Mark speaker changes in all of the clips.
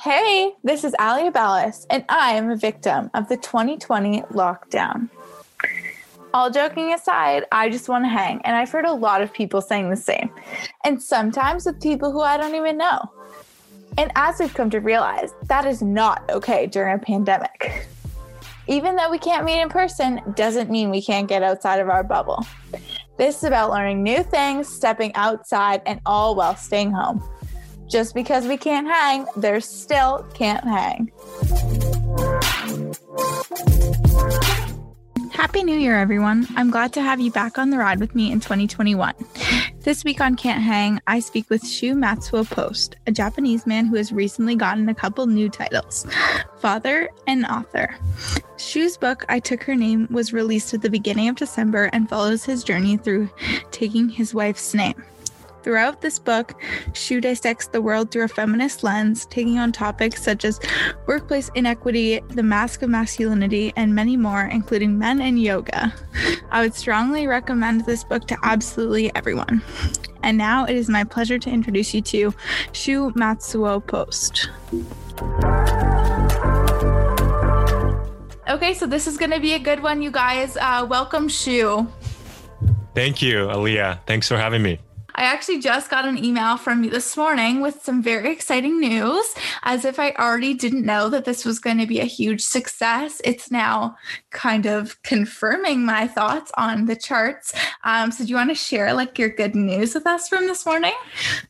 Speaker 1: Hey, this is Ali Ballas, and I am a victim of the 2020 lockdown. All joking aside, I just want to hang, and I've heard a lot of people saying the same, and sometimes with people who I don't even know. And as we've come to realize, that is not okay during a pandemic. Even though we can't meet in person, doesn't mean we can't get outside of our bubble. This is about learning new things, stepping outside, and all while staying home. Just because we can't hang, there still can't hang. Happy New Year, everyone. I'm glad to have you back on the ride with me in 2021. This week on Can't Hang, I speak with Shu Matsuo Post, a Japanese man who has recently gotten a couple new titles father and author. Shu's book, I Took Her Name, was released at the beginning of December and follows his journey through taking his wife's name. Throughout this book, Shu dissects the world through a feminist lens, taking on topics such as workplace inequity, the mask of masculinity, and many more, including men and yoga. I would strongly recommend this book to absolutely everyone. And now it is my pleasure to introduce you to Shu Matsuo Post. Okay, so this is going to be a good one, you guys. Uh, welcome, Shu.
Speaker 2: Thank you, Aaliyah. Thanks for having me.
Speaker 1: I actually just got an email from you this morning with some very exciting news. As if I already didn't know that this was going to be a huge success, it's now kind of confirming my thoughts on the charts. Um, so, do you want to share like your good news with us from this morning?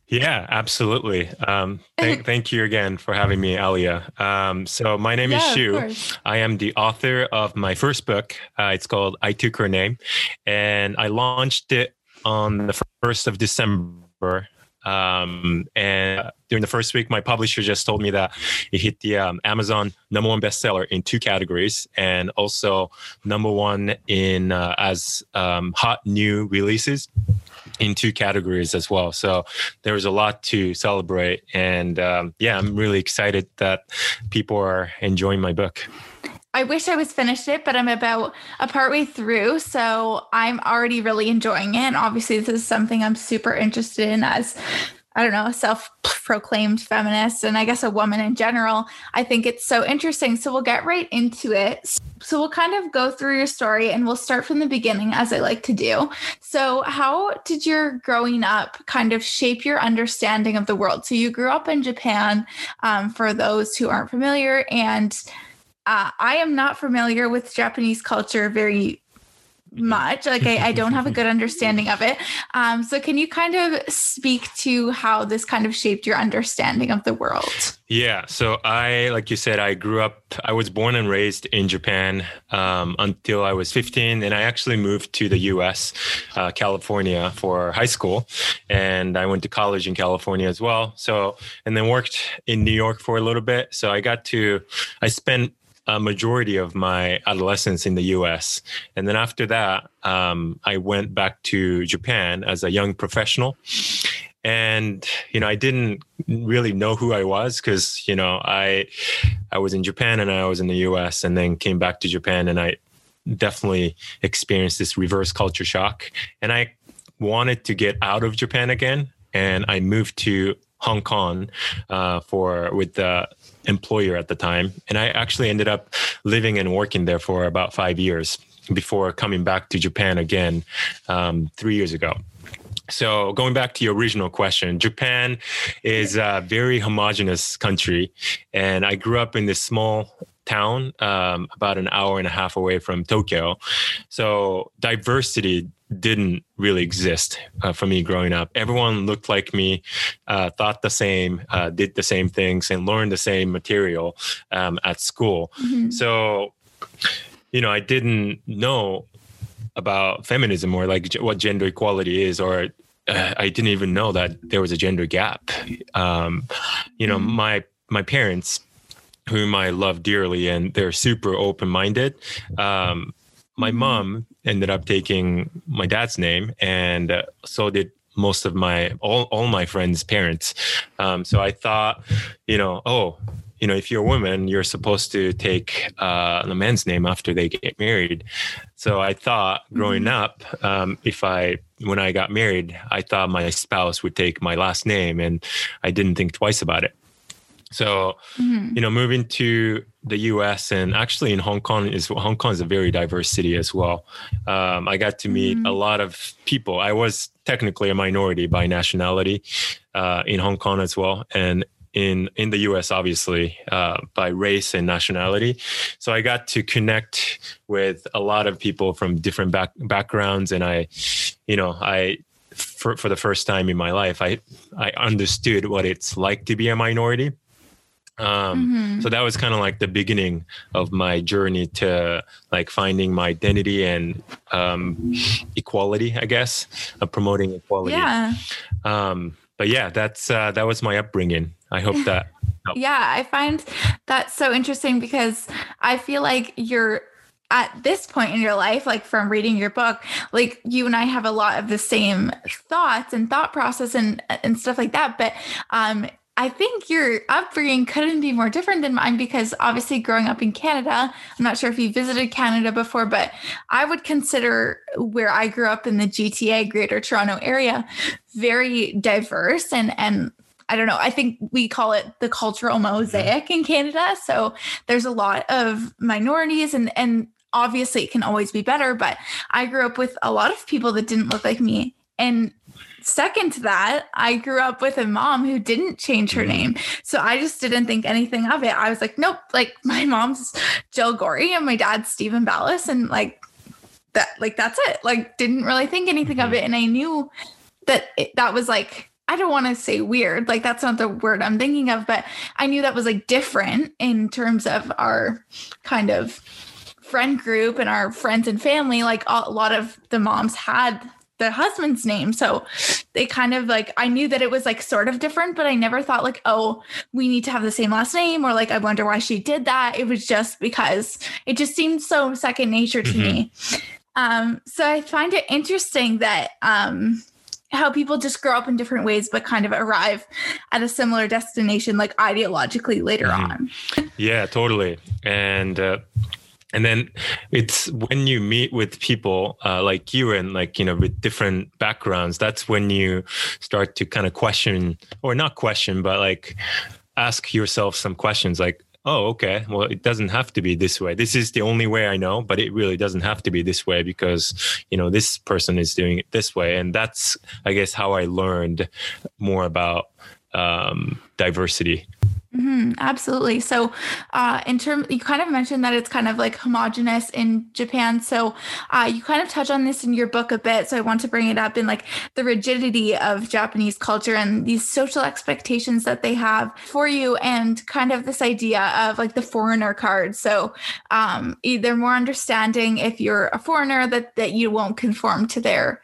Speaker 2: Yeah, absolutely. Um, thank, thank you again for having me, Alia. Um, so, my name yeah, is Shu. I am the author of my first book. Uh, it's called I Took Her Name, and I launched it on the 1st of December. Um, and during the first week, my publisher just told me that it hit the um, Amazon number one bestseller in two categories, and also number one in uh, as um, hot new releases in two categories as well. So there was a lot to celebrate, and um, yeah, I'm really excited that people are enjoying my book.
Speaker 1: I wish I was finished it, but I'm about a part way through. So I'm already really enjoying it. And obviously, this is something I'm super interested in as I don't know, a self proclaimed feminist and I guess a woman in general. I think it's so interesting. So we'll get right into it. So we'll kind of go through your story and we'll start from the beginning, as I like to do. So, how did your growing up kind of shape your understanding of the world? So, you grew up in Japan, um, for those who aren't familiar, and uh, I am not familiar with Japanese culture very much. Like I, I, don't have a good understanding of it. Um, so can you kind of speak to how this kind of shaped your understanding of the world?
Speaker 2: Yeah. So I, like you said, I grew up. I was born and raised in Japan um, until I was 15, and I actually moved to the U.S., uh, California, for high school, and I went to college in California as well. So and then worked in New York for a little bit. So I got to. I spent a majority of my adolescence in the US. And then after that, um, I went back to Japan as a young professional. And you know, I didn't really know who I was because you know, I I was in Japan and I was in the US, and then came back to Japan, and I definitely experienced this reverse culture shock. And I wanted to get out of Japan again, and I moved to Hong Kong uh, for with the employer at the time. And I actually ended up living and working there for about five years before coming back to Japan again um, three years ago. So going back to your original question, Japan is a very homogenous country, and I grew up in this small town um, about an hour and a half away from Tokyo. So diversity didn't really exist uh, for me growing up. Everyone looked like me, uh, thought the same, uh, did the same things, and learned the same material um, at school. Mm-hmm. So, you know, I didn't know about feminism or like what gender equality is, or uh, I didn't even know that there was a gender gap. Um, you know, mm-hmm. my my parents whom I love dearly, and they're super open minded. Um, my mm-hmm. mom ended up taking my dad's name, and uh, so did most of my all all my friends' parents. Um, so I thought, you know, oh, you know, if you're a woman, you're supposed to take uh, the man's name after they get married. So I thought, growing mm-hmm. up, um, if I when I got married, I thought my spouse would take my last name, and I didn't think twice about it. So, mm-hmm. you know, moving to the U.S. and actually in Hong Kong is Hong Kong is a very diverse city as well. Um, I got to meet mm-hmm. a lot of people. I was technically a minority by nationality uh, in Hong Kong as well, and in in the U.S. obviously uh, by race and nationality. So I got to connect with a lot of people from different back, backgrounds, and I, you know, I for, for the first time in my life, I I understood what it's like to be a minority um, mm-hmm. so that was kind of like the beginning of my journey to like finding my identity and um, equality i guess of promoting equality
Speaker 1: yeah
Speaker 2: um, but yeah that's uh, that was my upbringing i hope that
Speaker 1: helped. yeah i find that so interesting because i feel like you're at this point in your life, like from reading your book, like you and I have a lot of the same thoughts and thought process and and stuff like that. But um, I think your upbringing couldn't be more different than mine because obviously growing up in Canada, I'm not sure if you visited Canada before, but I would consider where I grew up in the GTA Greater Toronto area very diverse and and I don't know, I think we call it the cultural mm-hmm. mosaic in Canada. So there's a lot of minorities and and obviously it can always be better, but I grew up with a lot of people that didn't look like me and second to that, I grew up with a mom who didn't change her mm. name. So I just didn't think anything of it. I was like, nope, like my mom's Jill Gorey and my dad's Stephen Ballas. And like that, like that's it. Like didn't really think anything of mm-hmm. it. And I knew that it, that was like, I don't want to say weird, like that's not the word I'm thinking of, but I knew that was like different in terms of our kind of friend group and our friends and family. Like a lot of the moms had the husband's name. So they kind of like, I knew that it was like sort of different, but I never thought like, oh, we need to have the same last name or like, I wonder why she did that. It was just because it just seemed so second nature to mm-hmm. me. Um, so I find it interesting that, um, how people just grow up in different ways but kind of arrive at a similar destination like ideologically later mm-hmm.
Speaker 2: on yeah totally and uh, and then it's when you meet with people uh, like you and like you know with different backgrounds that's when you start to kind of question or not question but like ask yourself some questions like oh okay. Well it doesn't have to be this way. This is the only way i know but it really doesn't have to be this way because you know this person is doing it this way. And that's i guess how i learned more about um, diversity
Speaker 1: Mm-hmm, absolutely. So, uh, in terms, you kind of mentioned that it's kind of like homogenous in Japan. So, uh, you kind of touch on this in your book a bit. So, I want to bring it up in like the rigidity of Japanese culture and these social expectations that they have for you, and kind of this idea of like the foreigner card. So, um, either more understanding if you're a foreigner that that you won't conform to their.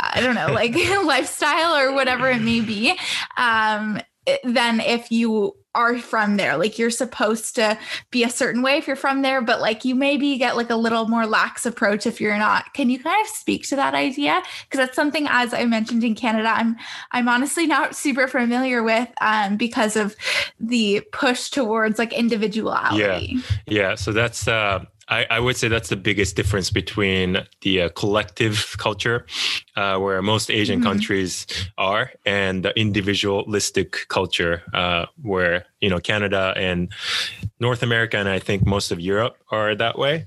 Speaker 1: I don't know, like lifestyle or whatever it may be. Um, than if you are from there. Like you're supposed to be a certain way if you're from there, but like you maybe get like a little more lax approach if you're not. Can you kind of speak to that idea? Because that's something as I mentioned in Canada, I'm I'm honestly not super familiar with um, because of the push towards like individuality.
Speaker 2: Yeah. Yeah. So that's uh I, I, would say that's the biggest difference between the uh, collective culture, uh, where most Asian mm-hmm. countries are, and the individualistic culture, uh, where you know Canada and North America, and I think most of Europe are that way.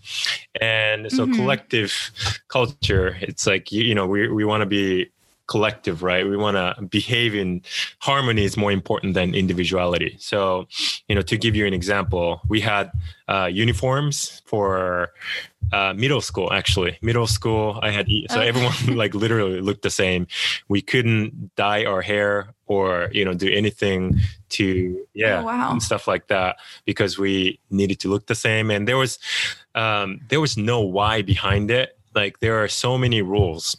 Speaker 2: And so, mm-hmm. collective culture, it's like you, you know we we want to be collective, right? We want to behave in harmony is more important than individuality. So, you know, to give you an example, we had uh, uniforms for uh, middle school. Actually, middle school, I had so okay. everyone like literally looked the same. We couldn't dye our hair or you know do anything to yeah
Speaker 1: oh, wow.
Speaker 2: and stuff like that because we needed to look the same. And there was um, there was no why behind it. Like there are so many rules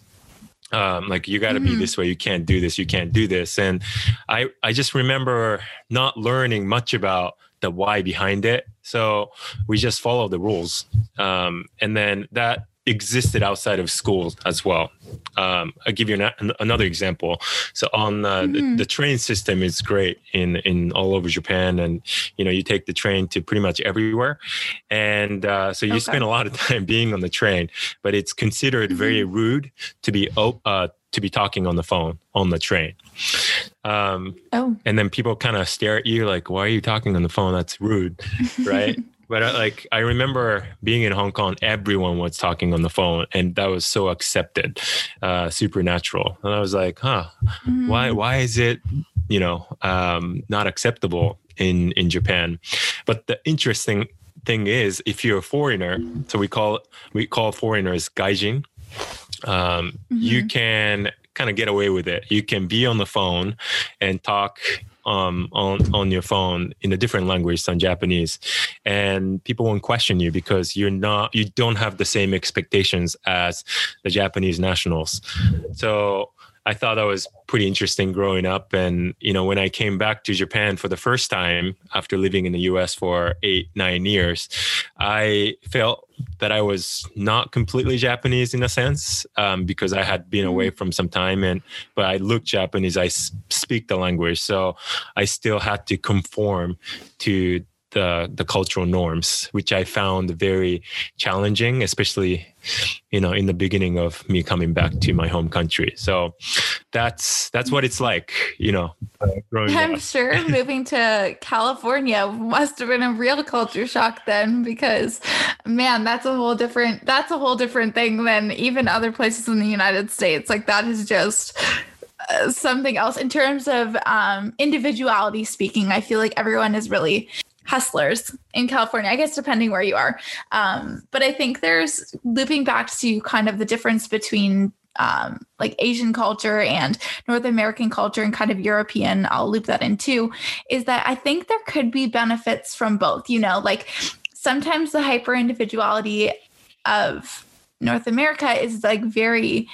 Speaker 2: um, like you got to mm-hmm. be this way you can't do this you can't do this. And i i just remember not learning much about the why behind it. So we just follow the rules. Um, and then that existed outside of schools as well. Um, I'll give you an, another example. So on uh, mm-hmm. the, the, train system is great in in all over Japan, and you know you take the train to pretty much everywhere, and uh, so you okay. spend a lot of time being on the train. But it's considered mm-hmm. very rude to be uh, to be talking on the phone on the train. Um, oh. And then people kind of stare at you like, why are you talking on the phone? That's rude, right? but uh, like I remember being in Hong Kong, everyone was talking on the phone, and that was so accepted, uh, supernatural. And I was like, huh, mm. why? Why is it, you know, um, not acceptable in in Japan? But the interesting thing is, if you're a foreigner, so we call we call foreigners gaijin. Um, mm-hmm. You can kind of get away with it. You can be on the phone and talk um, on on your phone in a different language than Japanese, and people won't question you because you're not you don't have the same expectations as the Japanese nationals. So I thought that was pretty interesting growing up. And, you know, when I came back to Japan for the first time after living in the US for eight, nine years, I felt that I was not completely Japanese in a sense um, because I had been away mm. from some time. And, but I look Japanese, I speak the language. So I still had to conform to the the cultural norms, which I found very challenging, especially you know in the beginning of me coming back to my home country. So that's that's what it's like, you know.
Speaker 1: I'm up. sure moving to California must have been a real culture shock then, because man, that's a whole different that's a whole different thing than even other places in the United States. Like that is just uh, something else in terms of um, individuality speaking i feel like everyone is really hustlers in California, I guess, depending where you are. Um, but I think there's looping back to kind of the difference between um, like Asian culture and North American culture and kind of European, I'll loop that in too, is that I think there could be benefits from both. You know, like sometimes the hyper individuality of North America is like very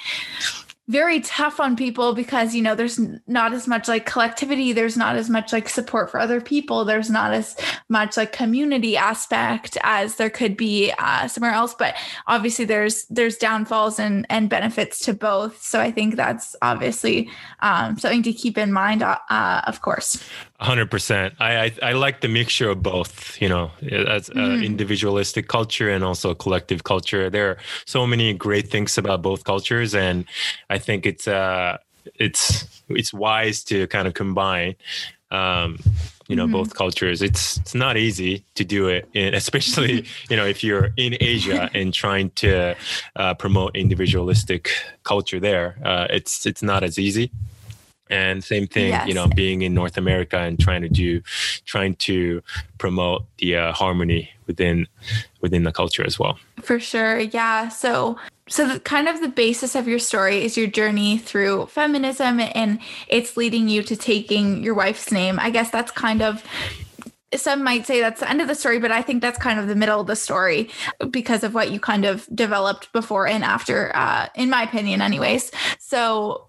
Speaker 1: very tough on people because you know there's not as much like collectivity there's not as much like support for other people there's not as much like community aspect as there could be uh, somewhere else but obviously there's there's downfalls and and benefits to both so i think that's obviously um, something to keep in mind uh, uh of course
Speaker 2: Hundred percent. I, I, I like the mixture of both. You know, as mm. individualistic culture and also collective culture. There are so many great things about both cultures, and I think it's uh it's it's wise to kind of combine. Um, you know mm-hmm. both cultures it's it's not easy to do it in, especially you know if you're in asia and trying to uh, promote individualistic culture there uh, it's it's not as easy and same thing yes. you know being in north america and trying to do trying to promote the uh, harmony within within the culture as well
Speaker 1: for sure yeah so so the, kind of the basis of your story is your journey through feminism and it's leading you to taking your wife's name i guess that's kind of some might say that's the end of the story, but I think that's kind of the middle of the story because of what you kind of developed before and after, uh, in my opinion, anyways. So,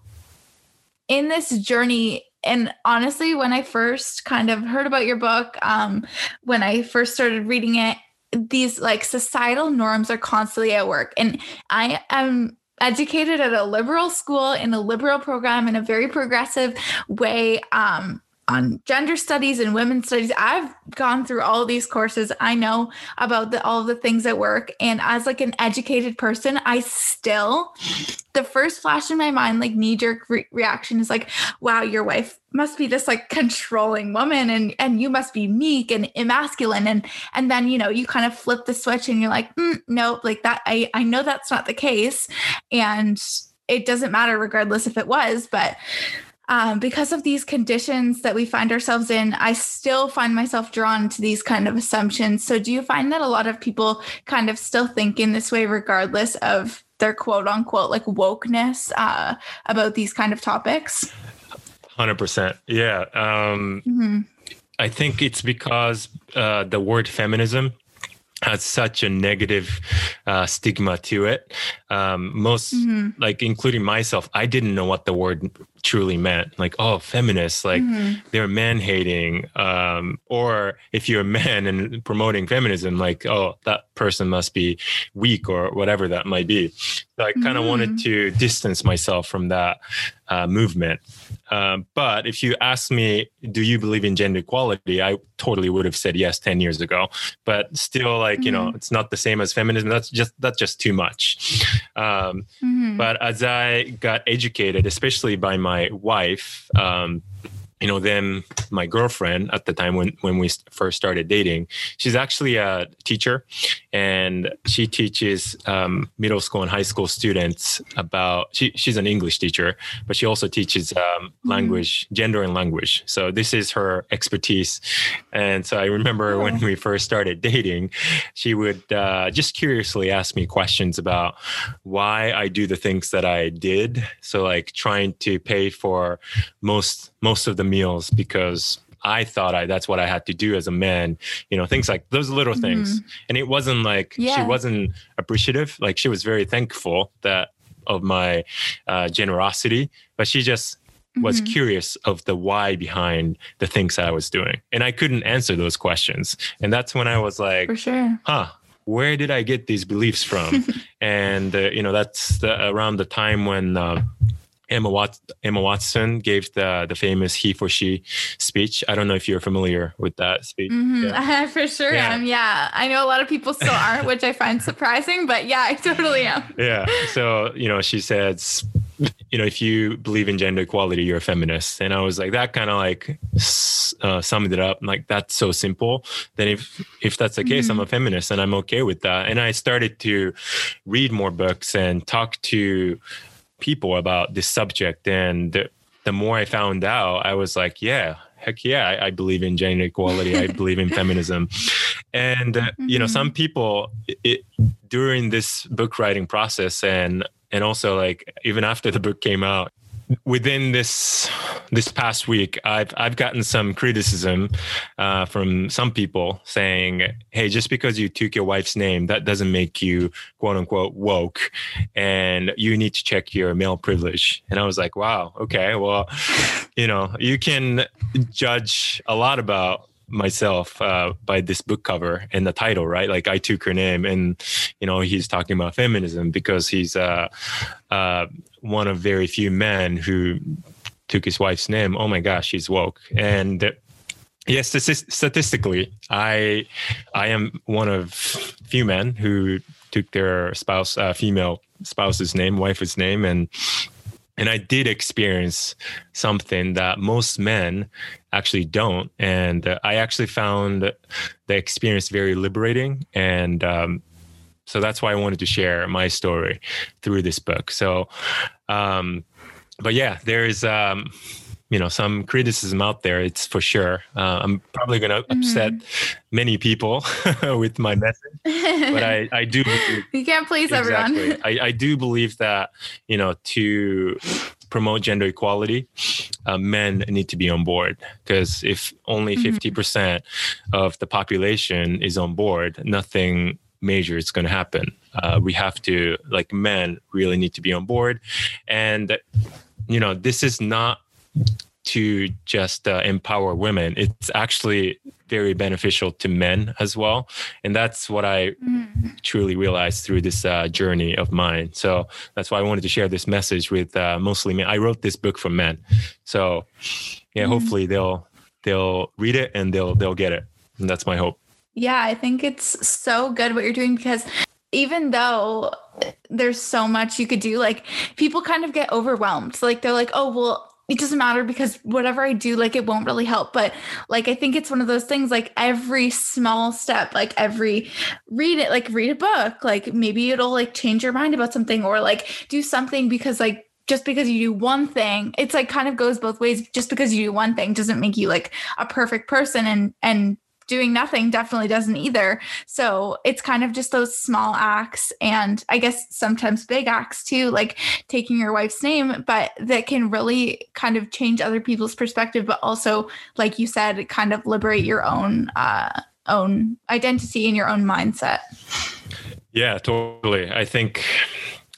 Speaker 1: in this journey and honestly when i first kind of heard about your book um, when i first started reading it these like societal norms are constantly at work. And i am educated at a liberal school in a liberal program in a very progressive way um, on gender studies and women's studies. I've gone through all these courses. I know about the, all the things at work. And as like an educated person, I still, the first flash in my mind, like knee jerk re- reaction is like, wow, your wife must be this like controlling woman and and you must be meek and emasculine and and then you know you kind of flip the switch and you're like mm, nope like that i i know that's not the case and it doesn't matter regardless if it was but um, because of these conditions that we find ourselves in, I still find myself drawn to these kind of assumptions. So, do you find that a lot of people kind of still think in this way, regardless of their quote unquote like wokeness uh, about these kind of topics?
Speaker 2: 100%. Yeah. Um, mm-hmm. I think it's because uh, the word feminism has such a negative uh, stigma to it. Um, most, mm-hmm. like including myself, I didn't know what the word truly meant. Like, oh, feminists, like mm-hmm. they're man hating. Um, or if you're a man and promoting feminism, like, oh, that person must be weak or whatever that might be. So I kind of mm-hmm. wanted to distance myself from that uh, movement. Um, but if you ask me, do you believe in gender equality? I totally would have said yes 10 years ago. But still, like, mm-hmm. you know, mm-hmm. it's not the same as feminism. That's just, that's just too much. Um, mm-hmm. But as I got educated, especially by my wife, um, you know, then my girlfriend at the time when, when we first started dating, she's actually a teacher and she teaches um, middle school and high school students about, she, she's an English teacher, but she also teaches um, mm-hmm. language, mm. gender and language. So this is her expertise. And so I remember oh. when we first started dating, she would uh, just curiously ask me questions about why I do the things that I did. So like trying to pay for most, most of the meals because I thought I that's what I had to do as a man, you know, things like those little mm-hmm. things. And it wasn't like yeah. she wasn't appreciative, like she was very thankful that of my uh, generosity, but she just was mm-hmm. curious of the why behind the things I was doing. And I couldn't answer those questions. And that's when I was like,
Speaker 1: for sure.
Speaker 2: Huh, where did I get these beliefs from? and, uh, you know, that's the, around the time when, uh, Emma, Wat- Emma Watson gave the the famous he for she speech. I don't know if you're familiar with that speech.
Speaker 1: Mm-hmm. Yeah. for sure yeah. am. Yeah, I know a lot of people still aren't, which I find surprising, but yeah, I totally am.
Speaker 2: Yeah. So you know, she said, you know, if you believe in gender equality, you're a feminist. And I was like, that kind of like uh, summed it up. Like that's so simple. Then if if that's the case, mm-hmm. I'm a feminist, and I'm okay with that. And I started to read more books and talk to people about this subject. And the, the more I found out, I was like, yeah, heck yeah, I, I believe in gender equality. I believe in feminism. And, uh, mm-hmm. you know, some mm-hmm. people it, during this book writing process and, and also like even after the book came out, within this this past week, I've I've gotten some criticism uh, from some people saying, "Hey, just because you took your wife's name, that doesn't make you quote unquote woke, and you need to check your male privilege." And I was like, "Wow, okay, well, you know, you can judge a lot about myself uh, by this book cover and the title, right? Like I took her name, and you know he's talking about feminism because he's uh, uh, one of very few men who took his wife's name. Oh my gosh, he's woke. And yes, statistically, I I am one of few men who took their spouse, uh, female spouse's name, wife's name, and and I did experience something that most men actually don't. And uh, I actually found the experience very liberating. And um, so that's why I wanted to share my story through this book. So, um, but yeah, there is, um, you know, some criticism out there. It's for sure. Uh, I'm probably going to mm-hmm. upset many people with my message, but I, I do.
Speaker 1: Believe, you can't please exactly,
Speaker 2: everyone. I, I do believe that you know to promote gender equality, uh, men need to be on board because if only mm-hmm. 50 percent of the population is on board, nothing major is going to happen. Uh, we have to, like men, really need to be on board, and you know this is not to just uh, empower women. It's actually very beneficial to men as well. And that's what I mm. truly realized through this uh, journey of mine. So that's why I wanted to share this message with uh, mostly men. I wrote this book for men. So yeah, mm. hopefully they'll they'll read it and they'll they'll get it. And that's my hope.
Speaker 1: Yeah, I think it's so good what you're doing because even though there's so much you could do like people kind of get overwhelmed like they're like oh well it doesn't matter because whatever I do, like it won't really help. But like I think it's one of those things like every small step, like every read it, like read a book, like maybe it'll like change your mind about something or like do something because like just because you do one thing, it's like kind of goes both ways. Just because you do one thing doesn't make you like a perfect person and and doing nothing definitely doesn't either. So it's kind of just those small acts and I guess sometimes big acts too, like taking your wife's name, but that can really kind of change other people's perspective, but also, like you said, kind of liberate your own uh, own identity and your own mindset.
Speaker 2: Yeah, totally. I think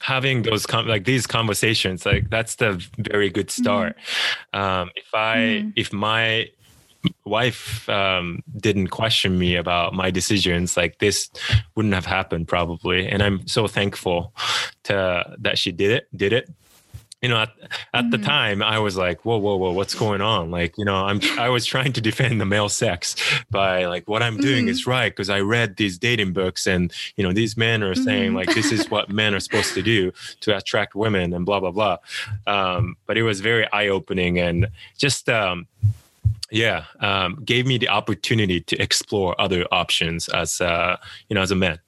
Speaker 2: having those com- like these conversations like that's the very good start mm-hmm. um, if i mm-hmm. if my wife um, didn't question me about my decisions like this wouldn't have happened probably and i'm so thankful to that she did it did it you know, at, at mm-hmm. the time I was like, whoa, whoa, whoa, what's going on? Like, you know, I'm, I was trying to defend the male sex by like, what I'm doing mm-hmm. is right. Cause I read these dating books and, you know, these men are mm-hmm. saying like, this is what men are supposed to do to attract women and blah, blah, blah. Um, but it was very eye opening and just, um, yeah, um, gave me the opportunity to explore other options as, uh, you know, as a man.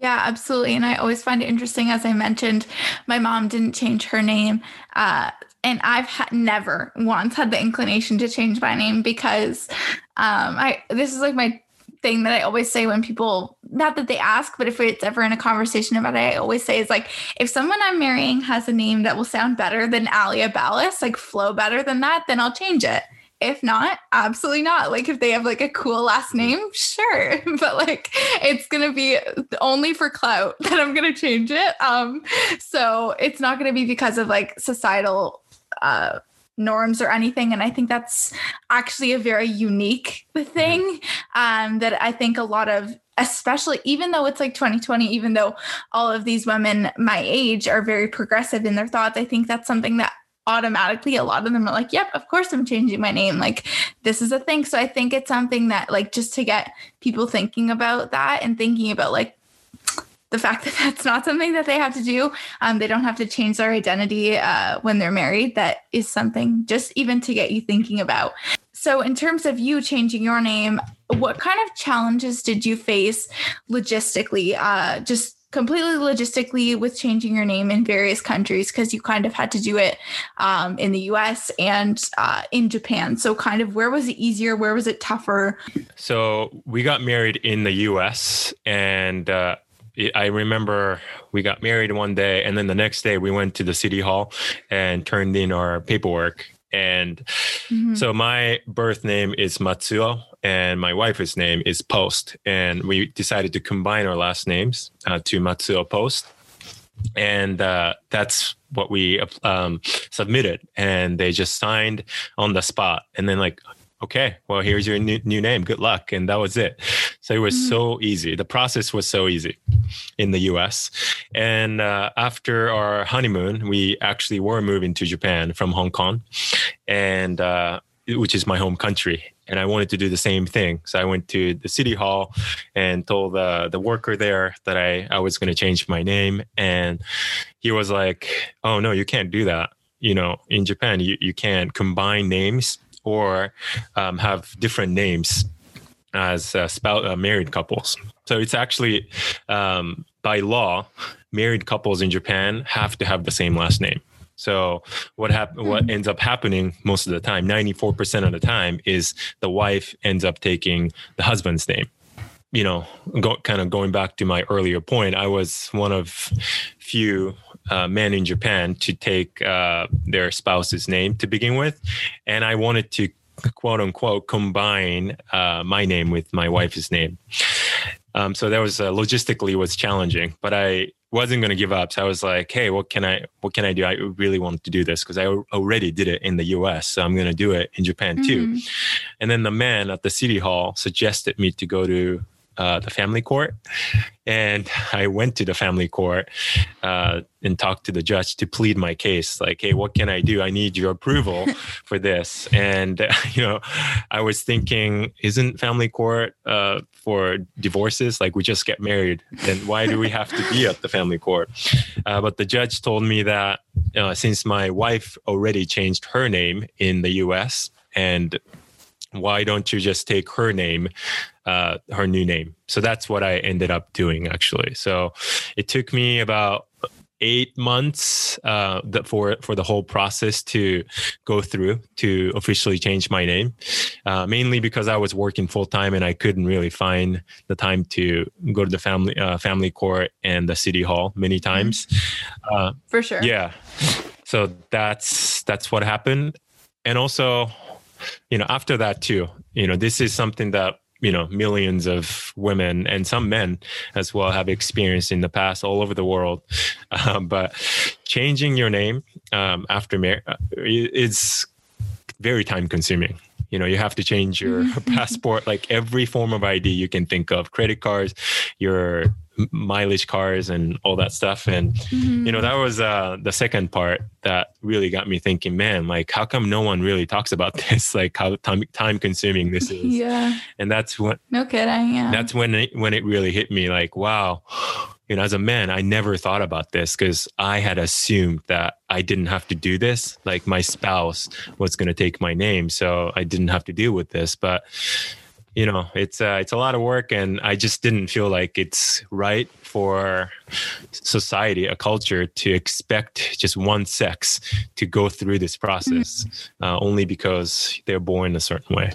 Speaker 1: Yeah, absolutely. And I always find it interesting. As I mentioned, my mom didn't change her name. Uh, and I've ha- never once had the inclination to change my name because um, I this is like my thing that I always say when people not that they ask, but if it's ever in a conversation about it, I always say is like if someone I'm marrying has a name that will sound better than Alia Ballas, like flow better than that, then I'll change it. If not, absolutely not. Like if they have like a cool last name, sure. But like it's gonna be only for clout that I'm gonna change it. Um, so it's not gonna be because of like societal uh norms or anything. And I think that's actually a very unique thing um, that I think a lot of, especially even though it's like 2020, even though all of these women my age are very progressive in their thoughts, I think that's something that automatically a lot of them are like yep of course i'm changing my name. Like this is a thing. So i think it's something that like just to get people thinking about that and thinking about like the fact that that's not something that they have to do um, they don't have to change their identity uh, when they're married that is something just even to get you thinking about. So in terms of you changing your name what kind of challenges did you face logistically? Uh, just completely logistically with changing your name in various countries because you kind of had to do it um, in the US and uh, in Japan. So, kind of where was it easier? Where was it tougher?
Speaker 2: So, we got married in the US and uh, I remember we got married one day, and then the next day we went to the city hall and turned in our paperwork. And mm-hmm. so my birth name is Matsuo, and my wife's name is Post. And we decided to combine our last names uh, to Matsuo Post. And uh, that's what we um, submitted. And they just signed on the spot. And then, like, okay, well, here's your new, new name. Good luck. And that was it. So it was mm-hmm. so easy. The process was so easy in the US. And uh, after our honeymoon, we actually were moving to Japan from Hong Kong. And uh, which is my home country. And I wanted to do the same thing. So I went to the city hall and told the, the worker there that I, I was going to change my name. And he was like, oh, no, you can't do that. You know, in Japan, you, you can't combine names or um, have different names as uh, spouse, uh, married couples. So it's actually um, by law, married couples in Japan have to have the same last name. So what hap- what hmm. ends up happening most of the time, 94% of the time is the wife ends up taking the husband's name. You know, go, kind of going back to my earlier point, I was one of few uh, men in Japan to take uh, their spouse's name to begin with, and I wanted to quote unquote combine uh, my name with my wife's name. Um, so that was uh, logistically was challenging, but I wasn't going to give up. So I was like, hey, what can I what can I do? I really want to do this because I already did it in the US. So I'm going to do it in Japan too. Mm-hmm. And then the man at the city hall suggested me to go to uh, the family court. And I went to the family court uh, and talked to the judge to plead my case. Like, hey, what can I do? I need your approval for this. And, you know, I was thinking, isn't family court uh, for divorces? Like, we just get married. Then why do we have to be at the family court? Uh, but the judge told me that uh, since my wife already changed her name in the US and why don't you just take her name uh, her new name. So that's what I ended up doing actually. So it took me about eight months uh, for for the whole process to go through to officially change my name. Uh, mainly because I was working full time and I couldn't really find the time to go to the family uh, family court and the city hall many times.
Speaker 1: Uh, for sure.
Speaker 2: Yeah. So that's that's what happened, and also, you know, after that too, you know, this is something that you know millions of women and some men as well have experienced in the past all over the world. Um, but changing your name um, after marriage uh, is very time consuming you know you have to change your mm-hmm. passport like every form of id you can think of credit cards your mileage cars and all that stuff. And mm-hmm. you know that was uh the second part that really got me thinking man like how come no one really talks about this? Like how time time consuming this is.
Speaker 1: Yeah.
Speaker 2: And that's what
Speaker 1: no kidding yeah.
Speaker 2: that's when it when it really hit me like wow you know as a man i never thought about this because i had assumed that i didn't have to do this. Like my spouse was going to take my name so i didn't have to deal with this. But you know it's uh, it's a lot of work and i just didn't feel like it's right for society a culture to expect just one sex to go through this process mm-hmm. uh, only because they're born a certain way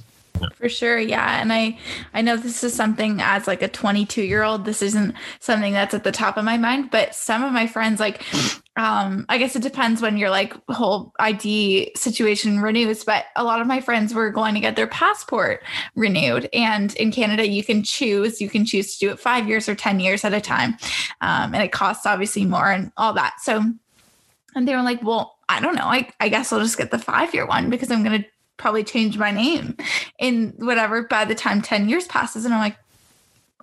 Speaker 1: for sure yeah and i i know this is something as like a 22 year old this isn't something that's at the top of my mind but some of my friends like um i guess it depends when your like whole id situation renews but a lot of my friends were going to get their passport renewed and in canada you can choose you can choose to do it five years or ten years at a time um, and it costs obviously more and all that so and they were like well i don't know i, I guess i'll just get the five year one because i'm going to probably change my name in whatever by the time 10 years passes. And i'm like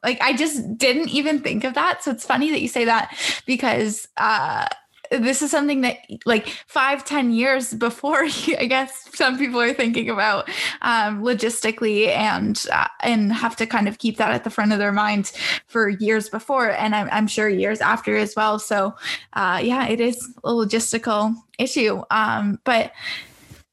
Speaker 1: like i just didn't even think of that. So it's funny that you say that because uh this is something that like five ten years before i guess some people are thinking about um, logistically and uh, and have to kind of keep that at the front of their mind for years before. And i'm, I'm sure years after as well. So uh, yeah it is a logistical issue. Um, but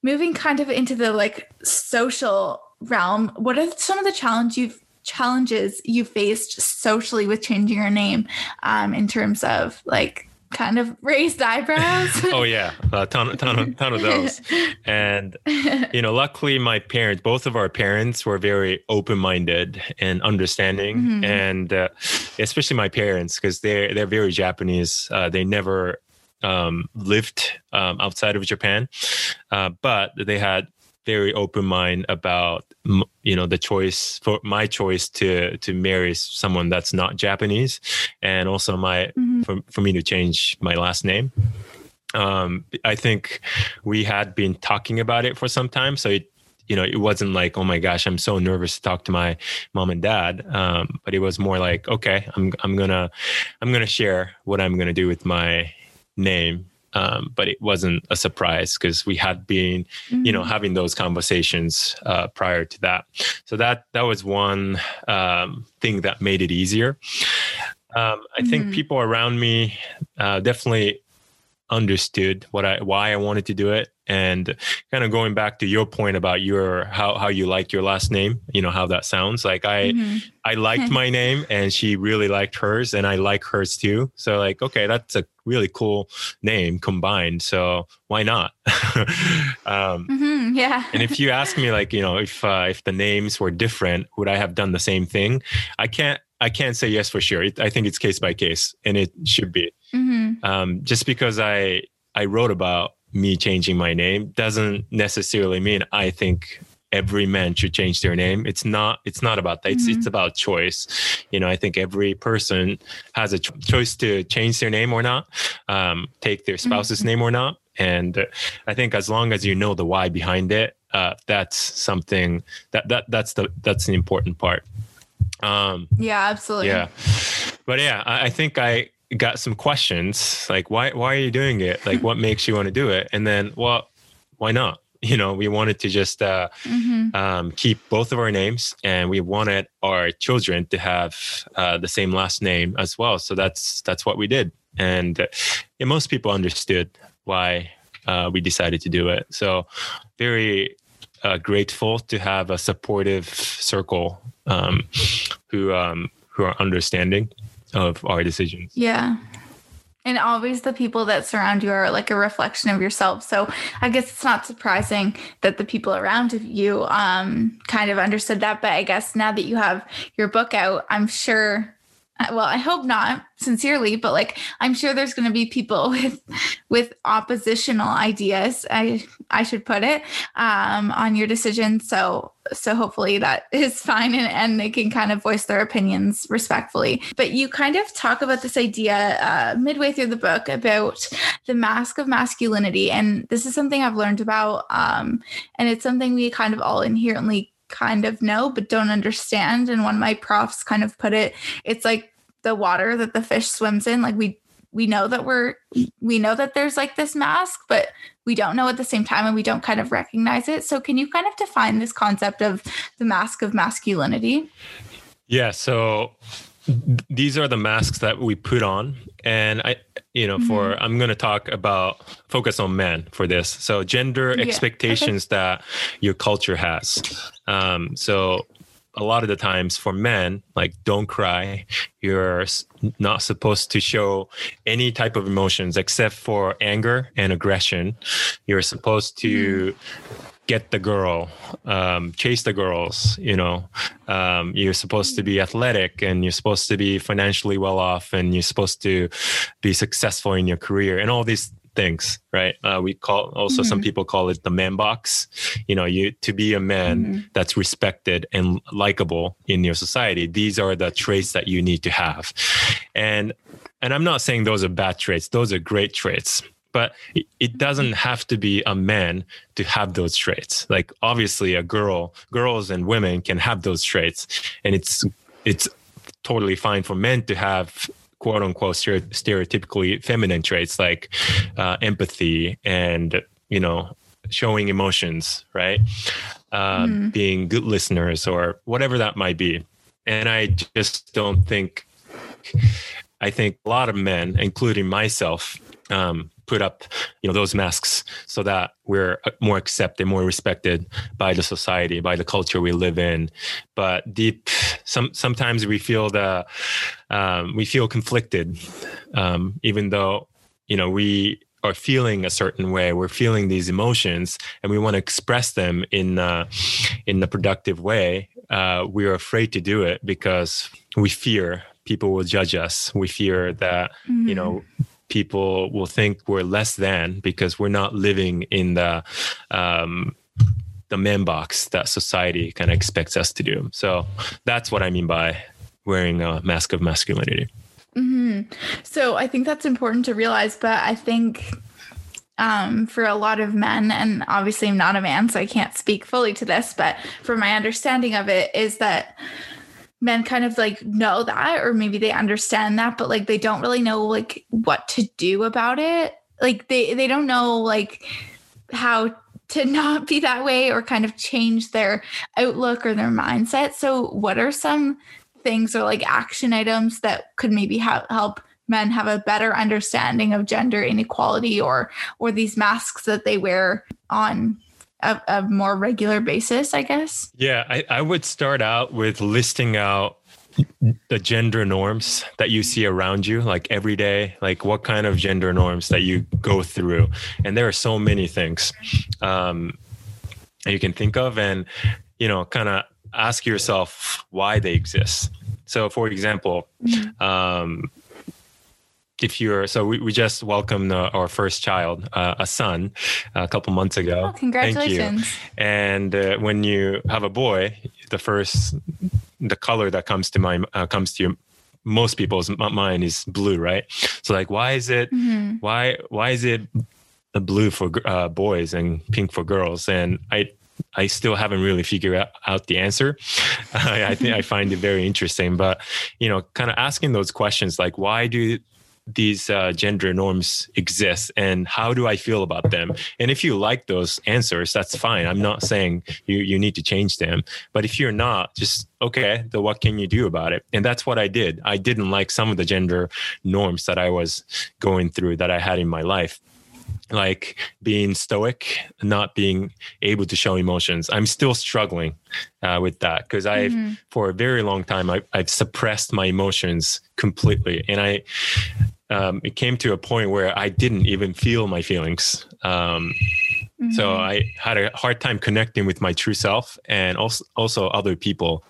Speaker 1: moving kind of into the like social realm, what are some of the challenge you've challenges you faced socially with changing your name um, in terms of like kind of raised eyebrows?
Speaker 2: Oh yeah. A ton, ton, of, ton of those. And you know luckily my parents both of our parents were very open-minded and understanding. Mm-hmm. and uh, especially my parents because they're they're very japanese. Uh, they never um, lived um, outside of Japan, uh, but they had very open mind about you know the choice for my choice to to marry someone that's not Japanese, and also my mm-hmm. for, for me to change my last name. Um, I think we had been talking about it for some time, so it you know, it wasn't like, oh my gosh, I'm so nervous to talk to my mom and dad. Um, but it was more like, okay, I'm I'm gonna I'm gonna share what I'm gonna do with my name um, but it wasn't a surprise because we had been mm-hmm. you know mm-hmm. having those conversations uh, prior to that so that that was one um, thing that made it easier um, i mm-hmm. think people around me uh, definitely understood what I why I wanted to do it. And kind of going back to your point about your how how you like your last name you know how that sounds like I mm-hmm. I liked my name and she really liked hers and I like hers too. So like okay that's a really cool name combined. So why not?
Speaker 1: Um, mm-hmm, yeah.
Speaker 2: and if you ask me like you know if uh, if the names were different would I have done the same thing? I can't I can't say yes for sure. I think it's case by case, and it should be. Mm-hmm. Um, just because I I wrote about me changing my name doesn't necessarily mean I think every man should change their name. It's not. It's not about that. It's mm-hmm. it's about choice. You know, I think every person has a cho- choice to change their name or not, um, take their spouse's mm-hmm. name or not. And uh, I think as long as you know the why behind it, uh, that's something that that that's the that's the important part.
Speaker 1: Um, yeah, absolutely.
Speaker 2: Yeah, but yeah, I, I think I got some questions like why why are you doing it? Like, what makes you want to do it? And then, well, why not? You know, we wanted to just uh, mm-hmm. um, keep both of our names, and we wanted our children to have uh, the same last name as well. So that's that's what we did, and uh, most people understood why uh, we decided to do it. So very uh, grateful to have a supportive circle um, who um, who are understanding of our decisions.
Speaker 1: Yeah. And always the people that surround you are like a reflection of yourself. So I guess it's not surprising that the people around you um, kind of understood that. But I guess now that you have your book out, I'm sure well i hope not sincerely but like i'm sure there's going to be people with with oppositional ideas i i should put it um on your decision. So so hopefully that is fine and, and they can kind of voice their opinions respectfully. But you kind of talk about this idea uh, midway through the book about the mask of masculinity and this is something i've learned about um and it's something we kind of all inherently kind of know but don't understand. And one of my profs kind of put it it's like the water that the fish swims in. Like we we know that we're we know that there's like this mask but we don't know at the same time and we don't kind of recognize it. So can you kind of define this concept of the mask of masculinity?
Speaker 2: Yeah so these are the masks that we put on. And i you know for mm-hmm. i'm going to talk about focus on men for this so gender yeah. expectations okay. that your culture has um, so a lot of the times for men like don't cry you're not supposed to show any type of emotions except for anger and aggression you're supposed to mm get the girl, um, chase the girls. You know, um, you're supposed to be athletic and you're supposed to be financially well off and you're supposed to be successful in your career and all these things right uh, we call also mm-hmm. some people call it the man box you know you to be a man mm-hmm. that's respected and likable in your society these are the traits that you need to have and and i'm not saying those are bad traits those are great traits but it doesn't have to be a man to have those traits. Like obviously a girl girls and women can have those traits and it's it's totally fine for men to have quote unquote stereotypically feminine traits like uh, empathy and you know showing emotions right? Uh, mm. being good listeners or whatever that might be. And i just don't think i think a lot of men including myself um, put up you know those masks so that we're uh, more accepted more respected by the society by the culture we live in. But deep some sometimes we feel the um, we feel conflicted um, even though you know we are feeling a certain way. We're feeling these emotions and we want to express them in uh, in a productive way. Uh, we're afraid to do it because we fear people will judge us. We fear that mm-hmm. you know people will think we're less than because we're not living in the um, the man box that society kind of expects us to do. So that's what I mean by wearing a mask of masculinity.
Speaker 1: Mm-hmm. So I think that's important to realize, but I think um, for a lot of men, and obviously I'm not a man, so I can't speak fully to this, but from my understanding of it, is that men kind of like know that or maybe they understand that but like they don't really know like what to do about it. Like they they don't know like how to not be that way or kind of change their outlook or their mindset. So what are some things or like action items that could maybe ha- help men have a better understanding of gender inequality or or these masks that they wear on a, a more regular basis, I guess?
Speaker 2: Yeah, I, I would start out with listing out the gender norms that you see around you like every day like what kind of gender norms that you go through and there are so many things um you can think of and you know kind of ask yourself why they exist so for example mm-hmm. um if you're so we, we just welcomed uh, our first child uh, a son a couple months ago.
Speaker 1: Oh, congratulations.
Speaker 2: And uh, when you have a boy the first the color that comes to mind uh, comes to your most people's mind is blue right? So like why is it mm-hmm. why why is it blue for uh, boys and pink for girls? And i I still haven't really figured out the answer. I, I think I find it very interesting, but you know, kind of asking those questions like, why do these uh, gender norms exist and how do I feel about them? And if you like those answers, that's fine. I'm not saying you, you need to change them. But if you're not, just okay, then what can you do about it? And that's what I did. I didn't like some of the gender norms that I was going through that I had in my life like being stoic, not being able to show emotions. I'm still struggling uh, with that because I've, mm-hmm. for a very long time, I, I've suppressed my emotions completely. And I, um, it came to a point where I didn't even feel my feelings. Um, So
Speaker 1: Mhm.
Speaker 2: I had a hard time connecting with my true self and also also other people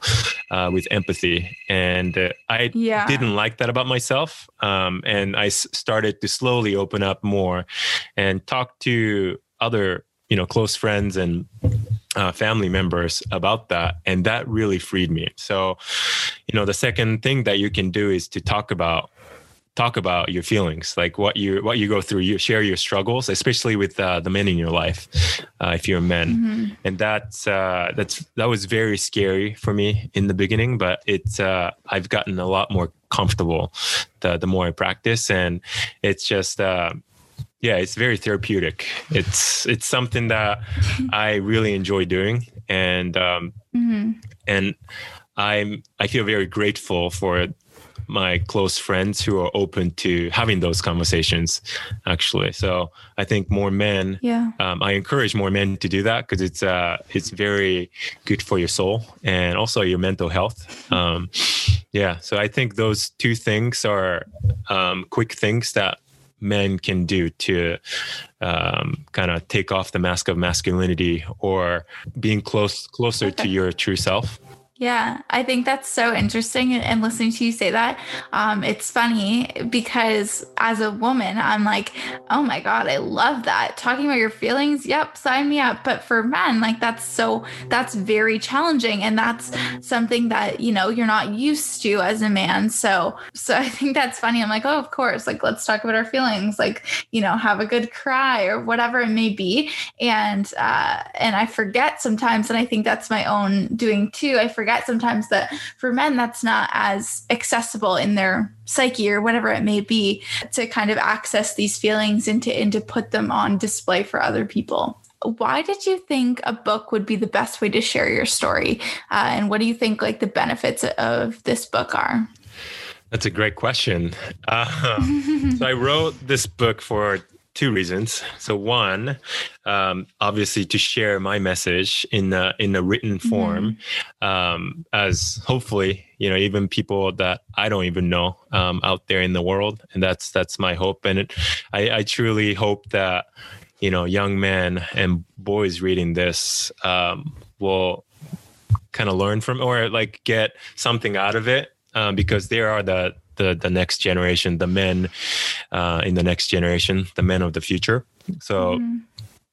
Speaker 2: uh, with empathy. And uh, I
Speaker 1: yeah.
Speaker 2: didn't like that about myself. Um, and I s- started to slowly open up more and talk to other, you know, close friends and uh, family members about that. And that really freed me. So, you know, the second thing that you can do is to talk about talk about your feelings like what you what you go through you share your struggles especially with uh, the men in your life uh, if you're a man
Speaker 1: Mhm.
Speaker 2: and that's uh, that's that was very scary for me in the beginning but it's uh, i've gotten a lot more comfortable the, the more i practice and it's just uh, yeah it's very therapeutic it's it's something that i really enjoy doing and um,
Speaker 1: Mhm.
Speaker 2: and i'm i feel very grateful for my close friends who are open to having those conversations actually so i think more men
Speaker 1: Yeah.
Speaker 2: um, I encourage more men to do that because it's uh, it's very good for your soul and also your mental health. Um, yeah, so I think those two things are um, quick things that men can do to um, kind of take off the mask of masculinity or being close closer to your true self.
Speaker 1: Yeah, I think that's so interesting. And listening to you say that, um, it's funny because as a woman, I'm like, oh my God, I love that. Talking about your feelings, yep, sign me up. But for men, like that's so, that's very challenging. And that's something that, you know, you're not used to as a man. So, so I think that's funny. I'm like, oh, of course, like let's talk about our feelings, like, you know, have a good cry or whatever it may be. And, uh, and I forget sometimes, and I think that's my own doing too. I forget sometimes that for men, that's not as accessible in their psyche or whatever it may be to kind of access these feelings and to, and to put them on display for other people. Why did you think a book would be the best way to share your story? Uh, and what do you think like the benefits of this book are?
Speaker 2: That's a great question. Uh, so I wrote this book for two reasons. So one, um, obviously, to share my message in a, in a written form, um, as hopefully you know even people that I don't even know um, out there in the world, and that's that's my hope. And it, I, I truly hope that you know young men and boys reading this um, will kind of learn from or like get something out of it um, because there are the the the next generation, the men uh, in the next generation, the men of the future. So
Speaker 1: Mhm.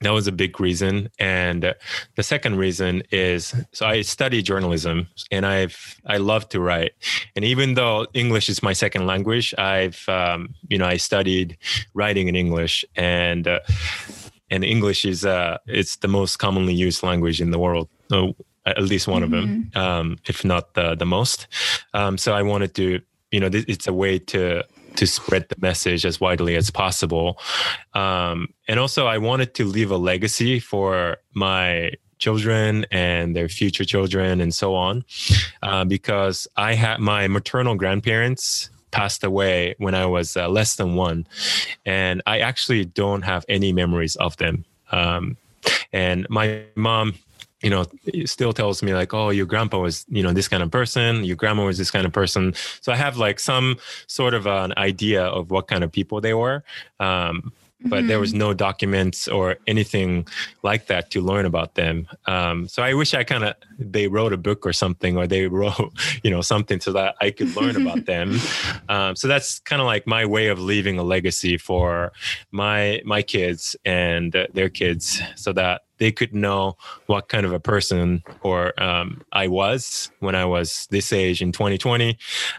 Speaker 2: that was a big reason, and the second reason is so I study journalism and I've I love to write, and even though English is my second language, I've um, you know I studied writing in English and. Uh, and English is uh, it's the most commonly used language in the world. So at least one of them, um, if not the the most. Um, so I wanted to, you know, it's a way to to spread the message as widely as possible, um, and also I wanted to leave a legacy for my children and their future children and so on, uh, because I had my maternal grandparents passed away when I was uh, less than one, and I actually don't have any memories of them. Um, and my mom you know still tells me like oh your grandpa was you know this kind of person. Your grandma was this kind of person. So i have like some sort of an idea of what kind of people they were um, but there was no documents or anything like that to learn about them. Um, so i wish i kind of they wrote a book or something or they wrote you know something so that i could learn about them. Um, so that's kind of like my way of leaving a legacy for my my kids and uh, their kids so that they could know what kind of a person or um, I was when I was this age in 2020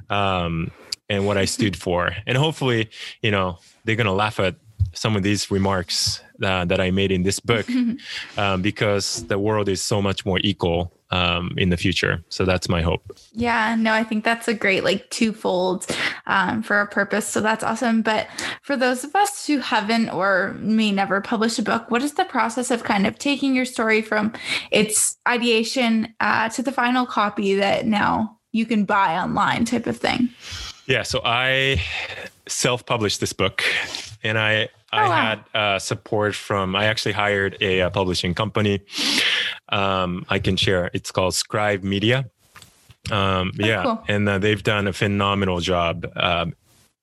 Speaker 2: um, and what I stood for. And hopefully, you know, they're going to laugh at some of these remarks uh, that I made in this book um, because the world is so much more equal um, in the future. So that's my hope.
Speaker 1: Yeah, no, I think that's a great like twofold um, for a purpose. So that's awesome. But for those of us who haven't or may never publish a book, what is the process of kind of taking your story from its ideation uh, to the final copy that now you can buy online type of thing?
Speaker 2: Yeah, so I self-published this book, and I I
Speaker 1: Oh, wow.
Speaker 2: had uh, support from. I actually hired a, uh publishing company. Um, I can share. It's called Scribe Media. Um,
Speaker 1: Oh,
Speaker 2: yeah,
Speaker 1: cool.
Speaker 2: and uh, they've done a phenomenal job. Um,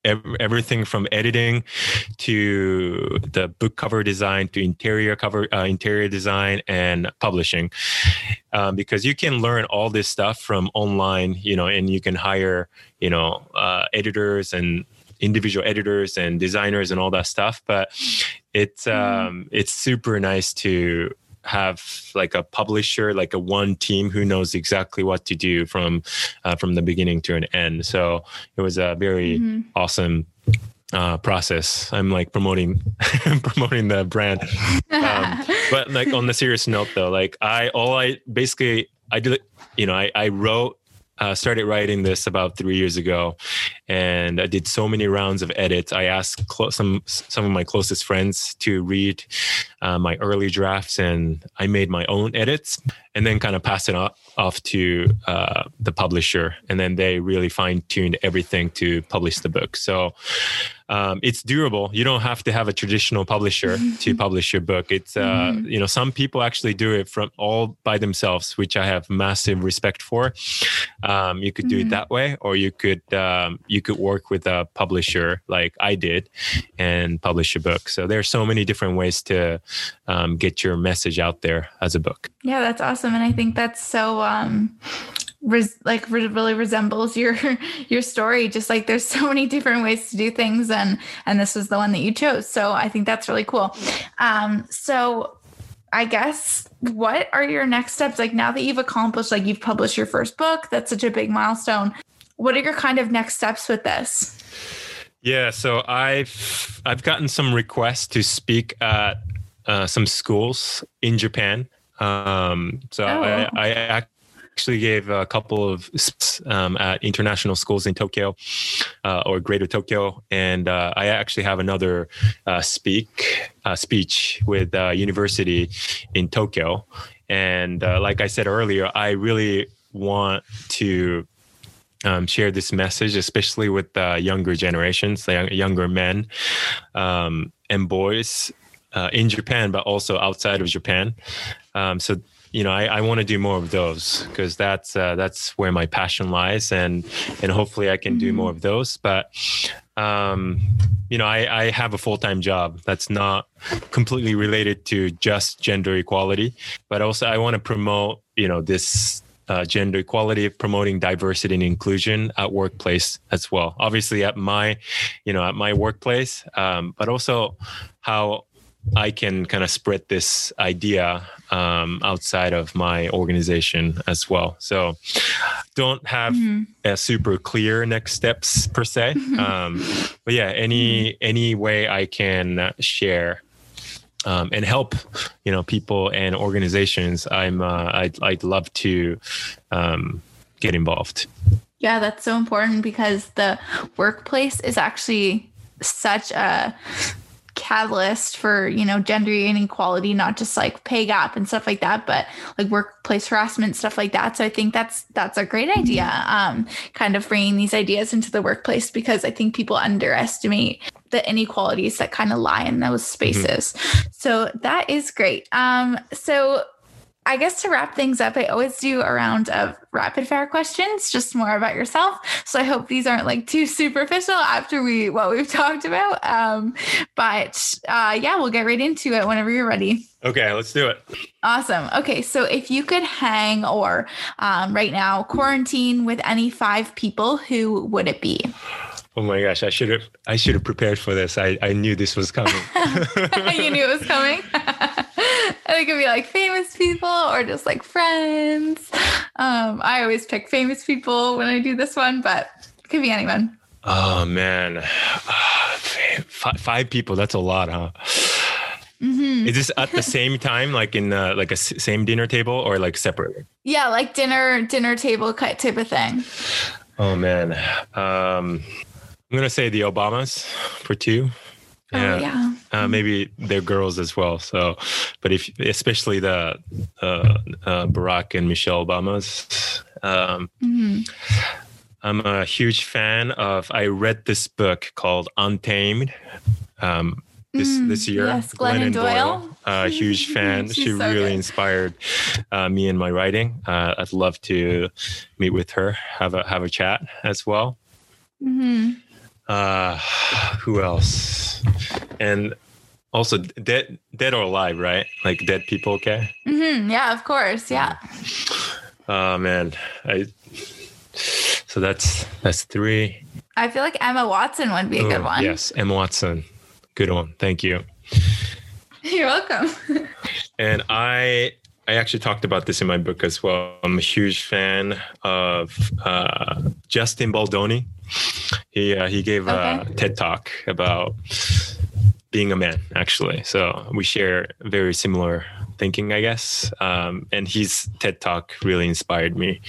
Speaker 2: everything from editing to the book cover design to interior cover uh, interior design and publishing um, because you can learn all this stuff from online you know and you can hire you know uh, editors and individual editors and designers and all that stuff but it's mm-hmm. um, it's super nice to have like a publisher, like a one team who knows exactly what to do from uh, from the beginning to an end. So it was a very mm-hmm. awesome uh, process. I'm like promoting promoting the brand, um, but like on the serious note though, like I all I basically I did you know I I wrote uh, started writing this about three years ago, and I did so many rounds of edits. I asked clo- some some of my closest friends to read uh, my early drafts, and I made my own edits, and then kind of passed it off, off to uh, the publisher, and then they really fine tuned everything to publish the book. So um, it's durable. You don't have to have a traditional publisher to publish your book. It's uh, mm-hmm. you know some people actually do it from all by themselves, which I have massive respect for. Um, you could do mm-hmm. it that way, or you could um, you could work with a publisher like I did and publish a book. So there are so many different ways to um, get your message out there as a book.
Speaker 1: Yeah, that's awesome, and I think that's so um, res- like re- really resembles your your story. Just like there's so many different ways to do things and and this was the one that you chose. So i think that's really cool. Um so i guess what are your next steps? Like now that you've accomplished like you've published your first book that's such a big milestone what are your kind of next steps with this
Speaker 2: yeah so i've i've gotten some requests to speak at uh, some schools in japan um, so oh. I, I actually gave a couple of um, at international schools in Tokyo uh, or Greater Tokyo, and uh, I actually have another uh, speak uh, speech with a university in Tokyo. And uh, like I said earlier, I really want to um, share this message, especially with the younger generations, the younger men um, and boys uh, in Japan, but also outside of Japan. Um, so you know, I, I want to do more of those because that's uh, that's where my passion lies, and and hopefully I can do more mm-hmm. of those. But um, you know, I, I have a full time job that's not completely related to just gender equality, but also I want to promote you know this uh, gender equality, promoting diversity and inclusion at workplace as well. Obviously, at my, you know, at my workplace, um, but also how I can kind of spread this idea um, outside of my organization as well. So, don't have mm-hmm. a super clear next steps per se, mm-hmm. um, but yeah, any any way I can share um, and help, you know, people and organizations, I'm uh, I'd I'd love to um, get involved.
Speaker 1: Yeah, that's so important because the workplace is actually such a catalyst for you know gender inequality not just like pay gap and stuff like that but like workplace harassment stuff like that so i think that's that's a great idea um kind of bringing these ideas into the workplace because i think people underestimate the inequalities that kind of lie in those spaces mm-hmm. so that is great um so I guess to wrap things up, I always do a round of rapid fire questions, just more about yourself. So I hope these aren't like too superficial after we what we've talked about. Um, but uh, yeah, we'll get right into it whenever you're ready.
Speaker 2: Okay, let's do it.
Speaker 1: Awesome. Okay, so if you could hang or um, right now quarantine with any five people, who would it be?
Speaker 2: Oh my gosh, I should have I should have prepared for this. I, I knew this was coming.
Speaker 1: you knew it was coming? it could be like famous people or just like friends. Um, I always pick famous people when I do this one, but it could be anyone.
Speaker 2: Oh man, uh, five, five, people. That's a lot, huh? Mm-hmm. Is this at the same time, like in uh, like a same dinner table, or like separately?
Speaker 1: Yeah, like dinner dinner table type of thing.
Speaker 2: Oh man, um, I'm gonna say the Obamas for two.
Speaker 1: Yeah. Oh, yeah.
Speaker 2: Uh, maybe they're girls as well. So, but if especially the uh, uh, Barack and Michelle Obamas, um, mm-hmm. I'm a huge fan of. I read this book called Untamed um, this mm, this year.
Speaker 1: Yes, Glennon, Glennon Doyle. Doyle
Speaker 2: a huge fan. she so really good. inspired uh, me in my writing. Uh, I'd love to meet with her, have a have a chat as well. Mm-hmm. Uh, who else? And also dead, dead or alive, right? Like dead people. Okay.
Speaker 1: Mm-hmm. Yeah, of course. Yeah.
Speaker 2: Oh man, I. So that's that's three.
Speaker 1: I feel like Emma Watson would be a good one.
Speaker 2: Yes, Emma Watson. Good one. Thank you.
Speaker 1: You're welcome.
Speaker 2: and I I actually talked about this in my book as well. I'm a huge fan of uh, Justin Baldoni. He uh, he gave okay. a TED talk about being a man, actually. So we share very similar thinking, I guess. Um, and his TED talk really inspired me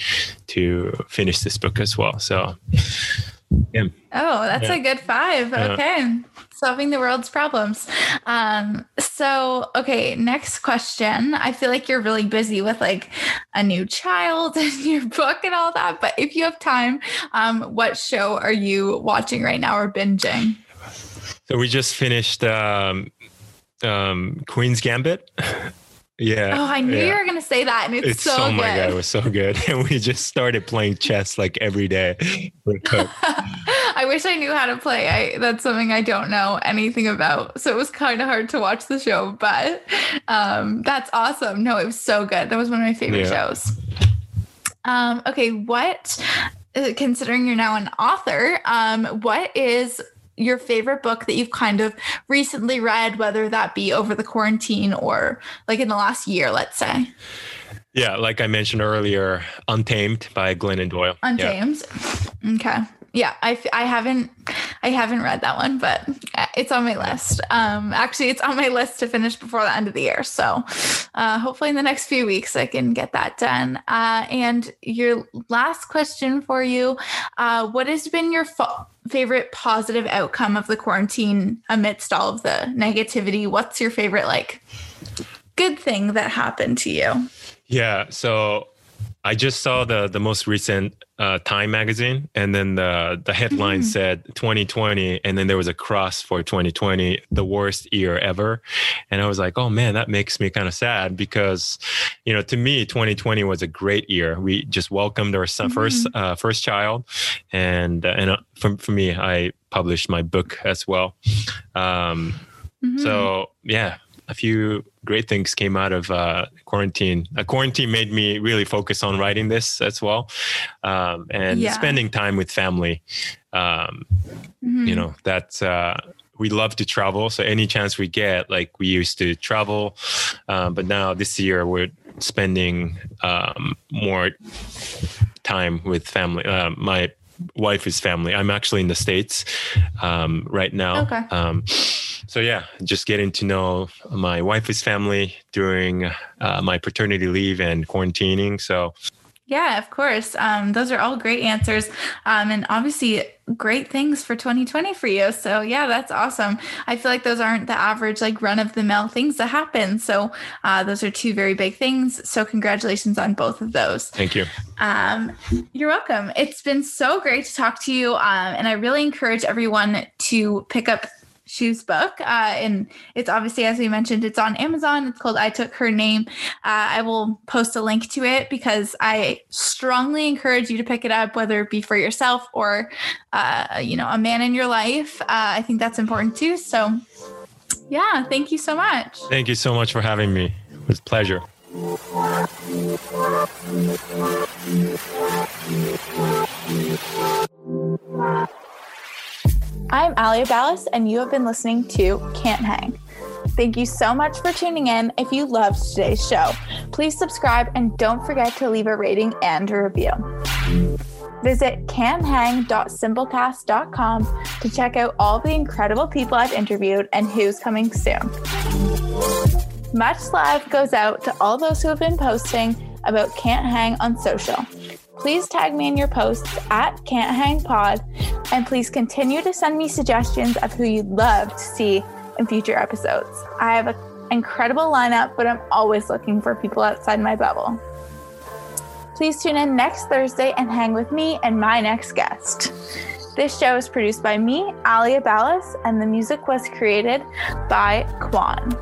Speaker 2: to finish this book as well. So,
Speaker 1: yeah. Oh, that's yeah. a good five. Okay solving the world's problems. Um, so, okay, next question. I feel like you're really busy with like a new child and your book and all that. But if you have time, um, what show are you watching right now or binging?
Speaker 2: So we just finished um, um, Queen's Gambit. Yeah.
Speaker 1: Oh, I knew yeah. you were going to say that. And it's, it's so oh good. my God,
Speaker 2: it was so good. And we just started playing chess like every day.
Speaker 1: I wish I knew how to play. I that's something I don't know anything about. So it was kind of hard to watch the show, but um, that's awesome. No, it was so good. That was one of my favorite yeah. shows. Um, okay, what uh, considering you're now an author, um, what is your favorite book that you've kind of recently read, whether that be over the quarantine or like in the last year, let's say?
Speaker 2: Yeah, like I mentioned earlier, Untamed by Glennon Doyle.
Speaker 1: Untamed. Yeah. Okay. Yeah, I, I haven't I haven't read that one, but it's on my list. Um, actually, it's on my list to finish before the end of the year. So, uh, hopefully, in the next few weeks, I can get that done. Uh, and your last question for you: uh, What has been your fo- favorite positive outcome of the quarantine amidst all of the negativity? What's your favorite like good thing that happened to you?
Speaker 2: Yeah, so I just saw the the most recent uh, Time magazine, and then the the headline mm. said 2020, and then there was a cross for 2020, the worst year ever, and I was like, oh man, that makes me kind of sad because, you know, to me, 2020 was a great year. We just welcomed our son, mm. first uh, first child, and uh, and uh, for for me, I published my book as well. Um, mm-hmm. So yeah, a few great things came out of uh, quarantine. A quarantine made me really focus on writing this as well, um, and yeah. spending time with family. Um, mm-hmm. You know, that uh, we love to travel, so any chance we get, like we used to travel, um, but now this year we're spending um, more time with family. Uh, my wife is family. I'm actually in the states um, right now.
Speaker 1: Okay. Um,
Speaker 2: so yeah, just getting to know my wife's family during uh, my paternity leave and quarantining. So
Speaker 1: yeah, of course. Um, those are all great answers. Um, and obviously, great things for 2020 for you. So, yeah, that's awesome. I feel like those aren't the average, like run of the mill things that happen. So, uh, those are two very big things. So, congratulations on both of those.
Speaker 2: Thank you.
Speaker 1: Um, you're welcome. It's been so great to talk to you. Um, and I really encourage everyone to pick up Shu's book. Uh, and it's obviously, as we mentioned, it's on Amazon. It's called I Took Her Name. Uh, I will post a link to it because I strongly encourage you to pick it up, whether it be for yourself or, uh, you know, a man in your life. Uh, I think that's important too. So, yeah, thank you so much.
Speaker 2: Thank you so much for having me. It was a pleasure.
Speaker 1: I'm Alia Ballas, and you have been listening to Can't Hang. Thank you so much for tuning in. If you loved today's show, please subscribe and don't forget to leave a rating and a review. Visit canhang.simplecast.com to check out all the incredible people I've interviewed and who's coming soon. Much love goes out to all those who have been posting about Can't Hang on social. Please tag me in your posts at Can't Hang Pod, and please continue to send me suggestions of who you'd love to see in future episodes. I have an incredible lineup, but I'm always looking for people outside my bubble. Please tune in next Thursday and hang with me and my next guest. This show is produced by me, Alia Ballas, and the music was created by Quan.